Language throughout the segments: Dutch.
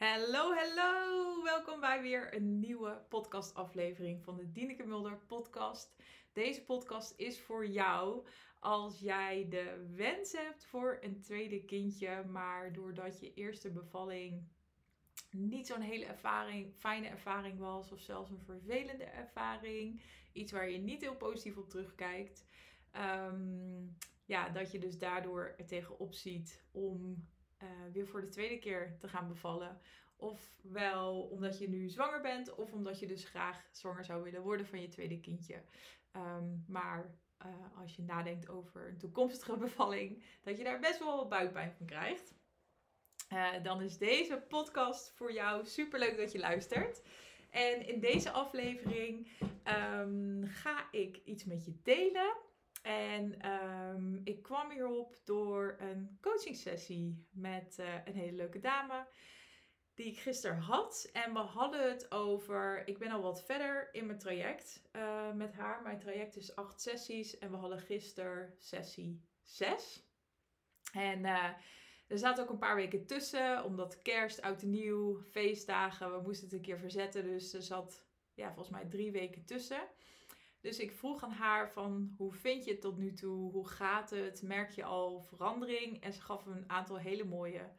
Hallo, hallo! Welkom bij weer een nieuwe podcastaflevering van de Dieneke Mulder podcast. Deze podcast is voor jou als jij de wens hebt voor een tweede kindje, maar doordat je eerste bevalling niet zo'n hele ervaring, fijne ervaring was, of zelfs een vervelende ervaring, iets waar je niet heel positief op terugkijkt, ehm, ja, dat je dus daardoor er tegenop ziet om uh, weer voor de tweede keer te gaan bevallen. Ofwel omdat je nu zwanger bent, of omdat je dus graag zwanger zou willen worden van je tweede kindje. Ehm, maar uh, als je nadenkt over een toekomstige bevalling, dat je daar best wel wat buikpijn van krijgt. Uh, dan is deze podcast voor jou super leuk dat je luistert. En in deze aflevering um, ga ik iets met je delen. En um, ik kwam hierop door een coaching sessie met uh, een hele leuke dame die ik gisteren had. En we hadden het over. Ik ben al wat verder in mijn traject uh, met haar. Mijn traject is acht sessies en we hadden gisteren sessie 6. En uh, er zaten ook een paar weken tussen, omdat kerst, oud en nieuw, feestdagen, we moesten het een keer verzetten. Dus er zat ja, volgens mij drie weken tussen. Dus ik vroeg aan haar van hoe vind je het tot nu toe? Hoe gaat het? Merk je al verandering? En ze gaf een aantal hele mooie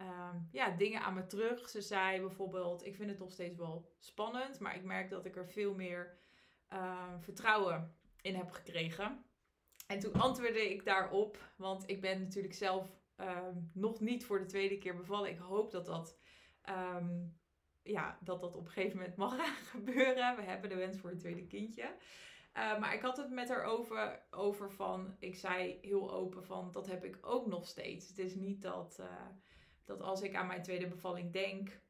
um, ja, dingen aan me terug. Ze zei bijvoorbeeld, ik vind het nog steeds wel spannend, maar ik merk dat ik er veel meer uh, vertrouwen in heb gekregen. En toen antwoordde ik daarop, want ik ben natuurlijk zelf um, nog niet voor de tweede keer bevallen. Ik hoop dat dat, ja, dat dat op een gegeven moment mag gaan gebeuren. We hebben de wens voor een tweede kindje. Uh, maar ik had het met haar over, over van, ik zei heel open van, dat heb ik ook nog steeds. Het is niet dat, uh, dat als ik aan mijn tweede bevalling denk,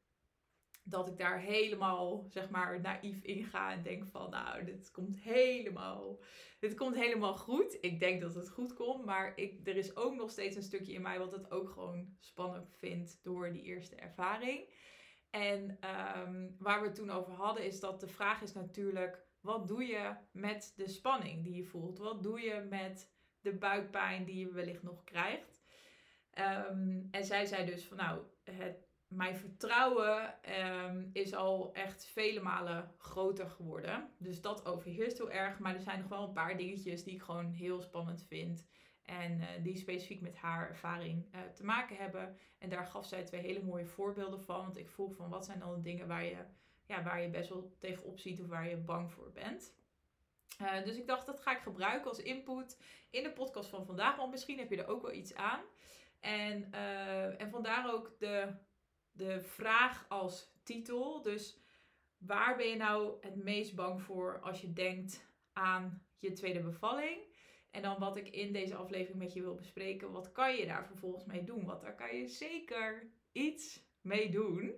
dat ik daar helemaal, zeg maar, naïef in ga en denk van, nou, dit komt helemaal, dit komt helemaal goed. Ik denk dat het goed komt, maar ik, er is ook nog steeds een stukje in mij wat het ook gewoon spannend vindt door die eerste ervaring. En um, waar we het toen over hadden, is dat de vraag is natuurlijk, wat doe je met de spanning die je voelt? Wat doe je met de buikpijn die je wellicht nog krijgt? Um, en zij zei dus van, nou, het mijn vertrouwen um, is al echt vele malen groter geworden. Dus dat overheerst heel erg. Maar er zijn nog wel een paar dingetjes die ik gewoon heel spannend vind. En uh, die specifiek met haar ervaring uh, te maken hebben. En daar gaf zij twee hele mooie voorbeelden van. Want ik vroeg van wat zijn dan de dingen waar je, ja, waar je best wel tegenop ziet of waar je bang voor bent. Uh, dus ik dacht dat ga ik gebruiken als input in de podcast van vandaag. Want misschien heb je er ook wel iets aan. En, en vandaar ook de de vraag als titel. Dus waar ben je nou het meest bang voor als je denkt aan je tweede bevalling? En dan wat ik in deze aflevering met je wil bespreken. Wat kan je daar vervolgens mee doen? Want daar kan je zeker iets mee doen.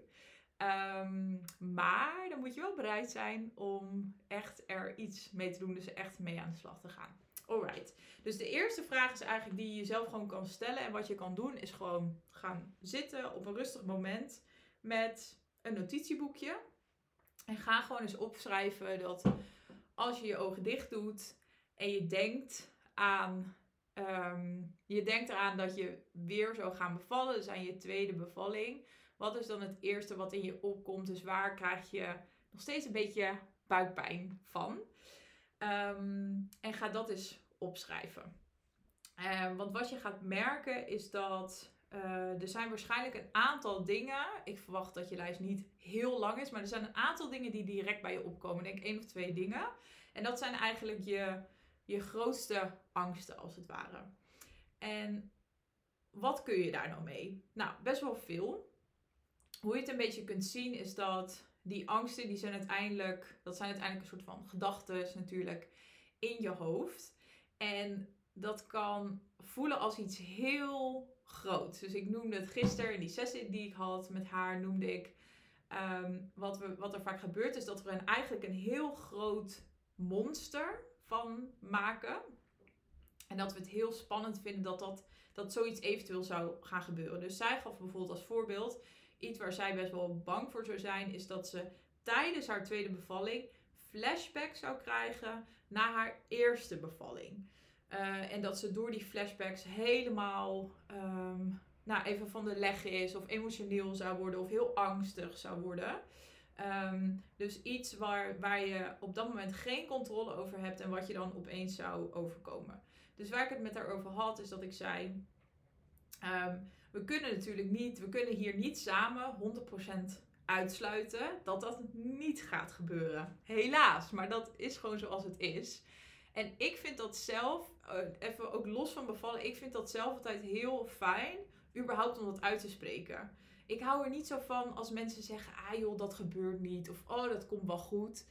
Um, maar dan moet je wel bereid zijn om echt er iets mee te doen. Dus echt mee aan de slag te gaan. Alright. Dus de eerste vraag is eigenlijk die je jezelf gewoon kan stellen. En wat je kan doen is gewoon gaan zitten op een rustig moment met een notitieboekje. En ga gewoon eens opschrijven dat als je je ogen dicht doet en je denkt aan. Um, je denkt eraan dat je weer zou gaan bevallen, dus aan je tweede bevalling. Wat is dan het eerste wat in je opkomt? Dus waar krijg je nog steeds een beetje buikpijn van? Um, en ga dat eens opschrijven. Uh, want wat je gaat merken is dat uh, er zijn waarschijnlijk een aantal dingen. Ik verwacht dat je lijst niet heel lang is, maar er zijn een aantal dingen die direct bij je opkomen. Ik denk één of twee dingen. En dat zijn eigenlijk je, je grootste angsten, als het ware. En wat kun je daar nou mee? Nou, best wel veel. Hoe je het een beetje kunt zien is dat die angsten, die zijn uiteindelijk, dat zijn uiteindelijk een soort van gedachten natuurlijk in je hoofd. En dat kan voelen als iets heel groots. Dus ik noemde het gisteren in die sessie die ik had met haar, noemde ik um, wat, we, wat er vaak gebeurt, is dat we een, eigenlijk een heel groot monster van maken. En dat we het heel spannend vinden dat, dat, dat zoiets eventueel zou gaan gebeuren. Dus zij gaf bijvoorbeeld als voorbeeld iets waar zij best wel bang voor zou zijn, is dat ze tijdens haar tweede bevalling flashback zou krijgen naar haar eerste bevalling. Uh, en dat ze door die flashbacks helemaal um, nou, even van de leg is, of emotioneel zou worden, of heel angstig zou worden. Ehm, dus iets waar, waar je op dat moment geen controle over hebt en wat je dan opeens zou overkomen. Dus waar ik het met haar over had, is dat ik zei: ehm, We kunnen natuurlijk niet, we kunnen hier niet samen 100% uitsluiten dat dat niet gaat gebeuren. Helaas, maar dat is gewoon zoals het is. En ik vind dat zelf, eh, even ook los van bevallen, ik vind dat zelf altijd heel fijn, überhaupt om dat uit te spreken. Ik hou er niet zo van als mensen zeggen, ah joh, dat gebeurt niet. Of oh, dat komt wel goed.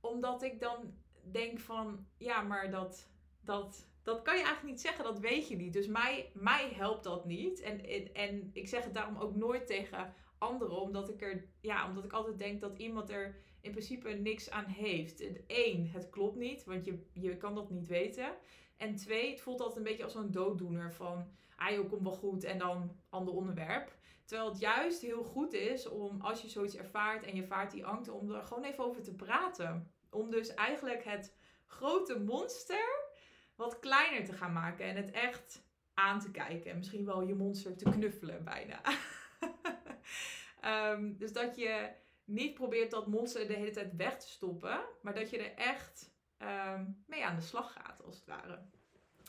Omdat ik dan denk van, ja, maar dat, dat, dat kan je eigenlijk niet zeggen, dat weet je niet. Dus mij, mij helpt dat niet. En, en, en ik zeg het daarom ook nooit tegen anderen, omdat ik er, ja, omdat ik altijd denk dat iemand er in principe niks aan heeft. Eén, het klopt niet, want je, je kan dat niet weten. En twee, het voelt altijd een beetje als zo'n dooddoener van, ah joh, komt wel goed en dan ander onderwerp. Terwijl het juist heel goed is om, als je zoiets ervaart en je vaart die angst, om er gewoon even over te praten. Om dus eigenlijk het grote monster wat kleiner te gaan maken en het echt aan te kijken. En misschien wel je monster te knuffelen bijna. Ehm, dus dat je niet probeert dat monster de hele tijd weg te stoppen, maar dat je er echt ehm, mee aan de slag gaat, als het ware.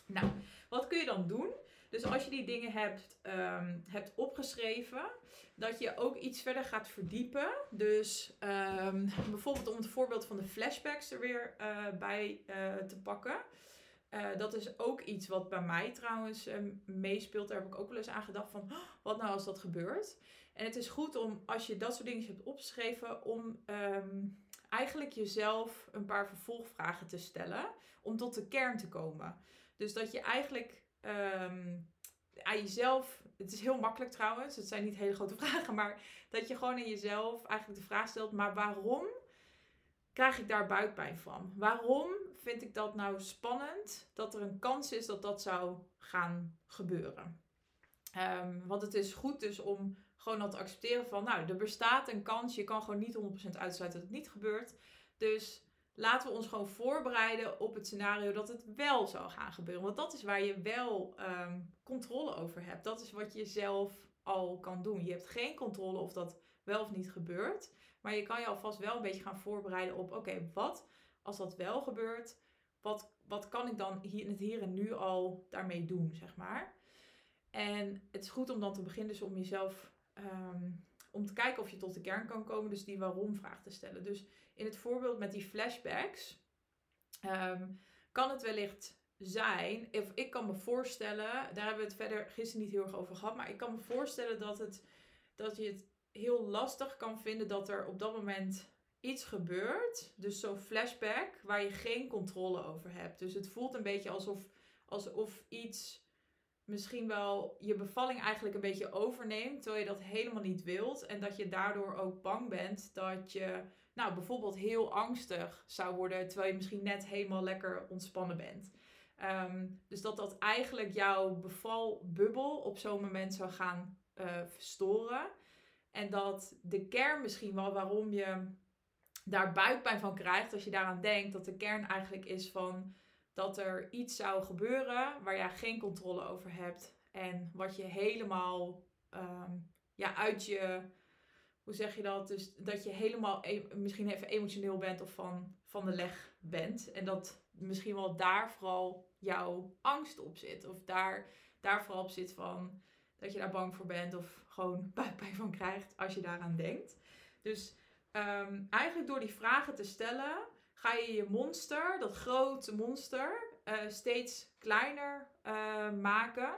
Nou, wat kun je dan doen? Dus als je die dingen hebt, um, hebt opgeschreven, dat je ook iets verder gaat verdiepen. Dus bijvoorbeeld om het voorbeeld van de flashbacks er weer uh, bij uh, te pakken. Uh, dat is ook iets wat bij mij trouwens meespeelt. Daar heb ik ook wel eens aan gedacht van, wat nou als dat gebeurt? En het is goed om, als je dat soort dingen hebt opgeschreven, om eigenlijk jezelf een paar vervolgvragen te stellen. Om tot de kern te komen. Dus dat je eigenlijk um, aan jezelf. Het is heel makkelijk trouwens, het zijn niet hele grote vragen, maar dat je gewoon aan jezelf eigenlijk de vraag stelt: maar waarom krijg ik daar buikpijn van? Waarom vind ik dat nou spannend dat er een kans is dat dat zou gaan gebeuren? Um, want het is goed dus om gewoon al te accepteren van, nou, er bestaat een kans, je kan gewoon niet 100% uitsluiten dat het niet gebeurt. Dus laten we ons gewoon voorbereiden op het scenario dat het wel zou gaan gebeuren. Want dat is waar je wel um, controle over hebt. Dat is wat je zelf al kan doen. Je hebt geen controle of dat wel of niet gebeurt. Maar je kan je alvast wel een beetje gaan voorbereiden op: oké, wat als dat wel gebeurt? Wat, wat kan ik dan hier in het hier en nu al daarmee doen, zeg maar? En het is goed om dan te beginnen, dus om jezelf Ehm, om te kijken of je tot de kern kan komen, dus die waarom-vraag te stellen. Dus in het voorbeeld met die flashbacks, ehm, kan het wellicht zijn, of ik kan me voorstellen, daar hebben we het verder gisteren niet heel erg over gehad, maar ik kan me voorstellen dat, het, dat je het heel lastig kan vinden dat er op dat moment iets gebeurt. Dus zo'n flashback waar je geen controle over hebt. Dus het voelt een beetje alsof, alsof iets misschien wel je bevalling eigenlijk een beetje overneemt, terwijl je dat helemaal niet wilt. En dat je daardoor ook bang bent dat je, nou, bijvoorbeeld heel angstig zou worden, terwijl je misschien net helemaal lekker ontspannen bent. Ehm, dus dat dat eigenlijk jouw bevalbubbel op zo'n moment zou gaan uh, verstoren. En dat de kern misschien wel waarom je daar buikpijn van krijgt, als je daaraan denkt, dat de kern eigenlijk is van dat er iets zou gebeuren waar je geen controle over hebt. En wat je helemaal ehm, ja, uit je, hoe zeg je dat? Dus dat je helemaal e misschien even emotioneel bent of van, van de leg bent. En dat misschien wel daar vooral jouw angst op zit. Of daar, daar vooral op zit van dat je daar bang voor bent of gewoon buikpijn van krijgt als je daaraan denkt. Dus um, eigenlijk door die vragen te stellen, ga je je monster, dat grote monster, uh, steeds kleiner uh, maken.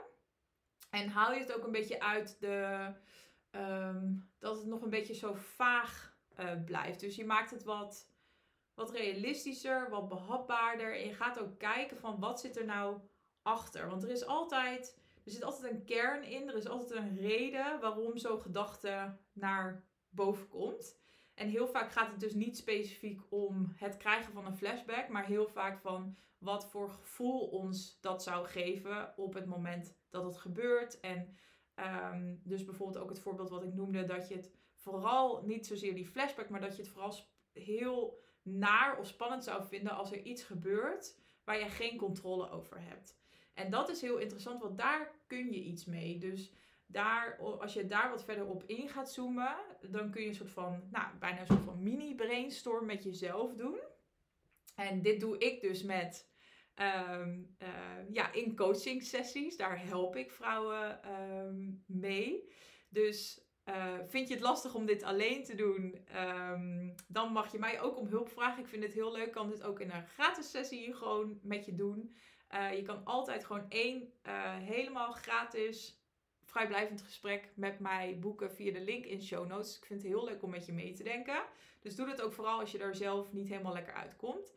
En haal je het ook een beetje uit de. Um, dat het nog een beetje zo vaag uh, blijft. Dus je maakt het wat, wat realistischer, wat behapbaarder. En je gaat ook kijken van wat zit er nou achter. Want er is altijd. Er zit altijd een kern in. Er is altijd een reden waarom zo'n gedachte naar boven komt. En heel vaak gaat het dus niet specifiek om het krijgen van een flashback, maar heel vaak van wat voor gevoel ons dat zou geven op het moment dat het gebeurt. En um, dus bijvoorbeeld ook het voorbeeld wat ik noemde, dat je het vooral niet zozeer die flashback, maar dat je het vooral heel naar of spannend zou vinden als er iets gebeurt waar je geen controle over hebt. En dat is heel interessant, want daar kun je iets mee. Dus daar, als je daar wat verder op in gaat zoomen, dan kun je een soort van, nou, bijna een soort van mini-brainstorm met jezelf doen. En dit doe ik dus met, ehm, eh, ja, in coaching sessies. Daar help ik vrouwen ehm, mee. Dus uh, vind je het lastig om dit alleen te doen, dan mag je mij ook om hulp vragen. Ik vind het heel leuk. Kan dit ook in een gratis sessie gewoon met je doen. Uh, je kan altijd gewoon één uh, helemaal gratis vrijblijvend gesprek met mij boeken via de link in show notes. Ik vind het heel leuk om met je mee te denken. Dus doe dat ook vooral als je daar zelf niet helemaal lekker uitkomt.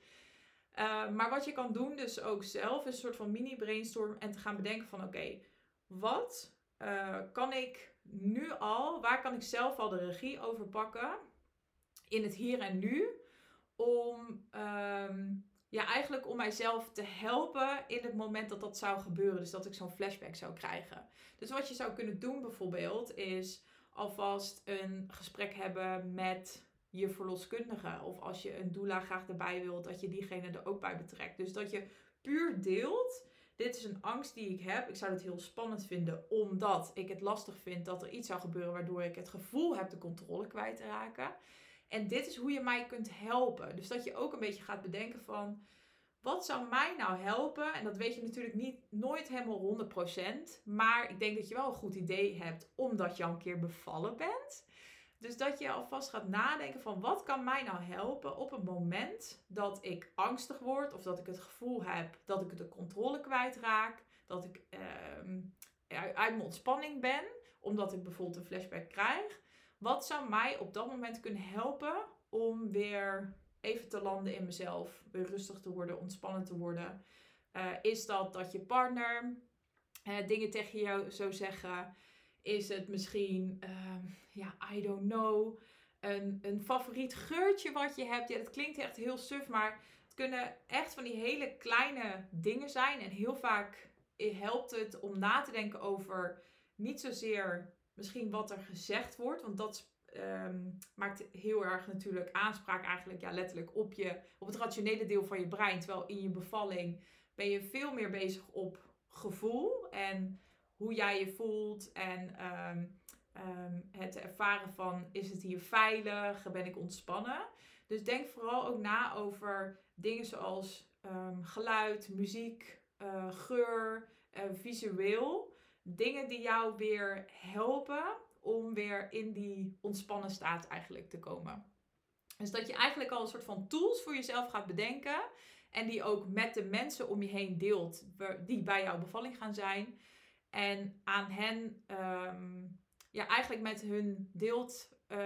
Maar wat je kan doen, dus ook zelf, is een soort van mini brainstorm en te gaan bedenken van oké, wat kan ik nu al, waar kan ik zelf al de regie over pakken in het hier en nu, om um, ja, eigenlijk om mijzelf te helpen in het moment dat dat zou gebeuren. Dus dat ik zo'n flashback zou krijgen. Dus wat je zou kunnen doen bijvoorbeeld, is alvast een gesprek hebben met je verloskundige. Of als je een doula graag erbij wilt, dat je diegene er ook bij betrekt. Dus dat je puur deelt dit is een angst die ik heb. Ik zou het heel spannend vinden, omdat ik het lastig vind dat er iets zou gebeuren waardoor ik het gevoel heb de controle kwijt te raken. En dit is hoe je mij kunt helpen. Dus dat je ook een beetje gaat bedenken van, wat zou mij nou helpen? En dat weet je natuurlijk niet, nooit helemaal 100%. Maar ik denk dat je wel een goed idee hebt, omdat je al een keer bevallen bent. Dus dat je alvast gaat nadenken van wat kan mij nou helpen op het moment dat ik angstig word of dat ik het gevoel heb dat ik de controle kwijtraak, dat ik uh, uit mijn ontspanning ben, omdat ik bijvoorbeeld een flashback krijg. Wat zou mij op dat moment kunnen helpen om weer even te landen in mezelf, weer rustig te worden, ontspannen te worden? Uh, is dat dat je partner uh, dingen tegen jou zou zeggen? Is het misschien, uh, ja, I don't know, een, een favoriet geurtje wat je hebt? Ja, dat klinkt echt heel suf, maar het kunnen echt van die hele kleine dingen zijn. En heel vaak helpt het om na te denken over niet zozeer misschien wat er gezegd wordt, want dat um, maakt heel erg natuurlijk aanspraak eigenlijk ja, letterlijk op, je, op het rationele deel van je brein. Terwijl in je bevalling ben je veel meer bezig op gevoel en hoe jij je voelt en um, um, het ervaren van is het hier veilig, ben ik ontspannen. Dus denk vooral ook na over dingen zoals um, geluid, muziek, uh, geur, uh, visueel. Dingen die jou weer helpen om weer in die ontspannen staat eigenlijk te komen. Dus dat je eigenlijk al een soort van tools voor jezelf gaat bedenken. En die ook met de mensen om je heen deelt, die bij jouw bevalling gaan zijn. En aan hen, um, ja, eigenlijk met hun deelt uh,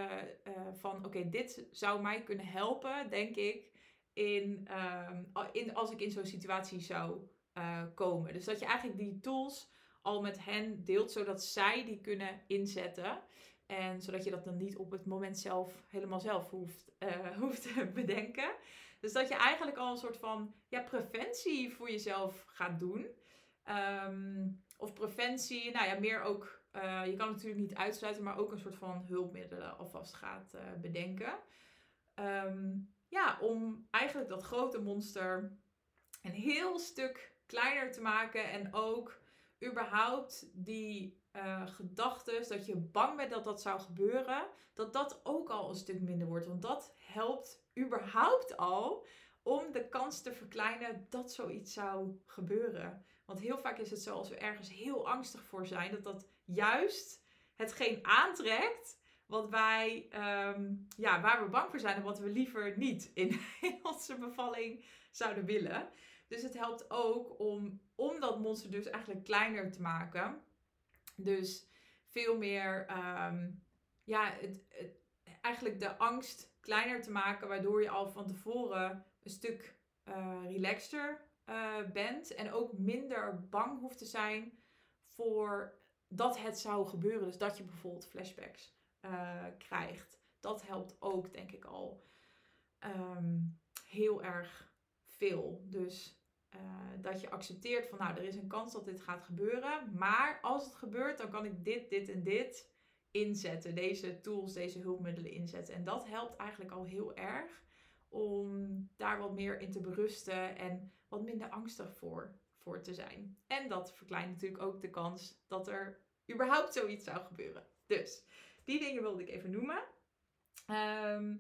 uh, van: oké, dit zou mij kunnen helpen, denk ik, in, um, in, als ik in zo'n situatie zou uh, komen. Dus dat je eigenlijk die tools al met hen deelt, zodat zij die kunnen inzetten. En zodat je dat dan niet op het moment zelf helemaal zelf hoeft, hoeft te bedenken. Dus dat je eigenlijk al een soort van ja, preventie voor jezelf gaat doen. Um, of preventie, nou ja, meer ook, uh, je kan natuurlijk niet uitsluiten, maar ook een soort van hulpmiddelen alvast gaat uh, bedenken. Um, ja, om eigenlijk dat grote monster een heel stuk kleiner te maken en ook überhaupt die uh, gedachtes dat je bang bent dat dat zou gebeuren, dat dat ook al een stuk minder wordt. Want dat helpt überhaupt al om de kans te verkleinen dat zoiets zou gebeuren. Want heel vaak is het zo als we ergens heel angstig voor zijn, dat dat juist hetgeen aantrekt wat wij, um, ja, waar we bang voor zijn en wat we liever niet in, onze bevalling zouden willen. Dus het helpt ook om, om dat monster dus eigenlijk kleiner te maken. Dus veel meer, um, ja, het, eigenlijk de angst kleiner te maken, waardoor je al van tevoren een stuk uh, relaxter uh, bent en ook minder bang hoeft te zijn voor dat het zou gebeuren. Dus dat je bijvoorbeeld flashbacks uh, krijgt. Dat helpt ook, denk ik al, um, heel erg veel. Dus uh, dat je accepteert van, nou, er is een kans dat dit gaat gebeuren. Maar als het gebeurt, dan kan ik dit, dit en dit inzetten. Deze tools, deze hulpmiddelen inzetten. En dat helpt eigenlijk al heel erg om wat meer in te berusten en wat minder angstig voor, voor te zijn. En dat verkleint natuurlijk ook de kans dat er überhaupt zoiets zou gebeuren. Dus die dingen wilde ik even noemen. Ehm,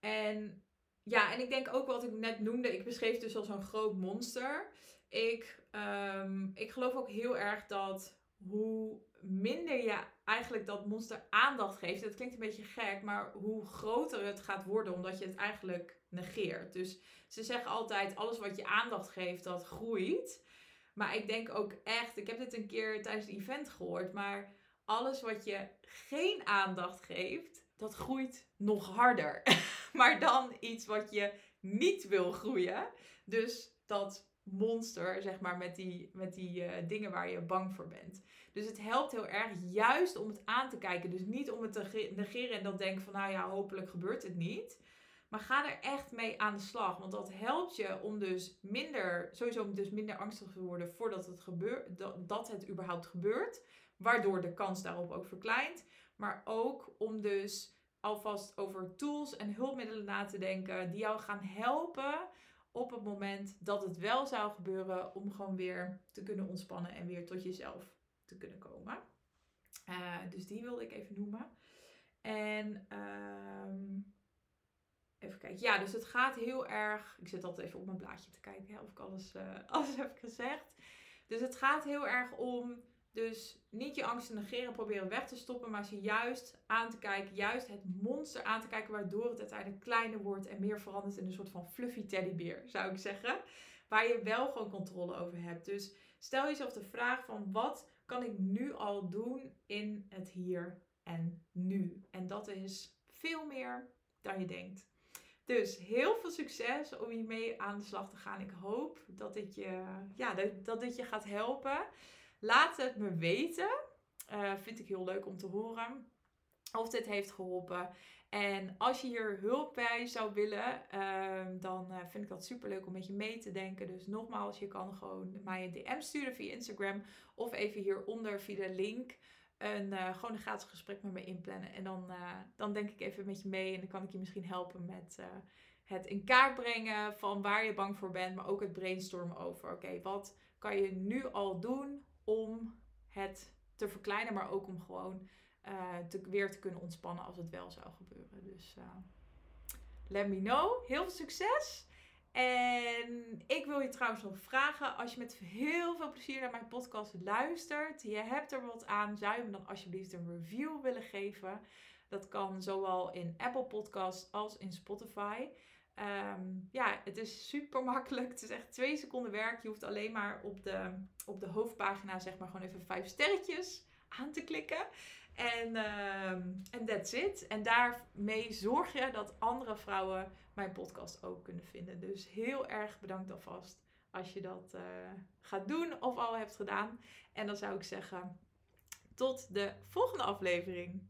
en ja, en ik denk ook wat ik net noemde, ik beschreef dus al zo'n groot monster. Ik, ehm, ik geloof ook heel erg dat hoe minder je eigenlijk dat monster aandacht geeft, dat klinkt een beetje gek, maar hoe groter het gaat worden omdat je het eigenlijk negeert. Dus ze zeggen altijd, alles wat je aandacht geeft, dat groeit. Maar ik denk ook echt, ik heb dit een keer tijdens het event gehoord, maar alles wat je geen aandacht geeft, dat groeit nog harder. maar dan iets wat je niet wil groeien. Dus dat monster, zeg maar, met die, met die uh, dingen waar je bang voor bent. Dus het helpt heel erg juist om het aan te kijken. Dus niet om het te negeren en dan denken van, nou ja, hopelijk gebeurt het niet. Maar ga er echt mee aan de slag. Want dat helpt je om dus minder, sowieso dus minder angstig te worden voordat het gebeurt, dat, het überhaupt gebeurt. Waardoor de kans daarop ook verkleint. Maar ook om dus alvast over tools en hulpmiddelen na te denken die jou gaan helpen op het moment dat het wel zou gebeuren om gewoon weer te kunnen ontspannen en weer tot jezelf te kunnen komen. Uh, dus die wilde ik even noemen. En um, even kijken. Ja, dus het gaat heel erg. Ik zit altijd even op mijn blaadje te kijken hè, of ik alles, uh, alles heb gezegd. Dus het gaat heel erg om dus niet je angst te negeren, proberen weg te stoppen, maar ze juist aan te kijken, juist het monster aan te kijken, waardoor het uiteindelijk kleiner wordt en meer verandert in een soort van fluffy teddybeer, zou ik zeggen. Waar je wel gewoon controle over hebt. Dus stel jezelf de vraag van wat kan ik nu al doen in het hier en nu? En dat is veel meer dan je denkt. Dus heel veel succes om hiermee aan de slag te gaan. Ik hoop dat dit je, ja, dat, dit je gaat helpen. Laat het me weten. Uh, vind ik heel leuk om te horen. Of dit heeft geholpen. En als je hier hulp bij zou willen, uh, dan uh, vind ik dat super leuk om met je mee te denken. Dus nogmaals, je kan gewoon mij een DM sturen via Instagram. Of even hieronder via de link. Een, uh, gewoon een gratis gesprek met me inplannen. En dan, dan denk ik even met je mee. En dan kan ik je misschien helpen met het in kaart brengen van waar je bang voor bent. Maar ook het brainstormen over. Oké, wat kan je nu al doen om het te verkleinen, maar ook om gewoon te, weer te kunnen ontspannen als het wel zou gebeuren. Dus let me know. Heel veel succes. En ik wil je trouwens nog vragen, als je met heel veel plezier naar mijn podcast luistert, je hebt er wat aan, zou je me dan alsjeblieft een review willen geven? Dat kan zowel in Apple Podcasts als in Spotify. Um, ja, het is super makkelijk. Het is echt twee seconden werk. Je hoeft alleen maar op de, op de hoofdpagina, zeg maar, gewoon even vijf sterretjes aan te klikken. En um, that's it. En daarmee zorg je dat andere vrouwen mijn podcast ook kunnen vinden. Dus heel erg bedankt alvast als je dat uh, gaat doen of al hebt gedaan. En dan zou ik zeggen, tot de volgende aflevering.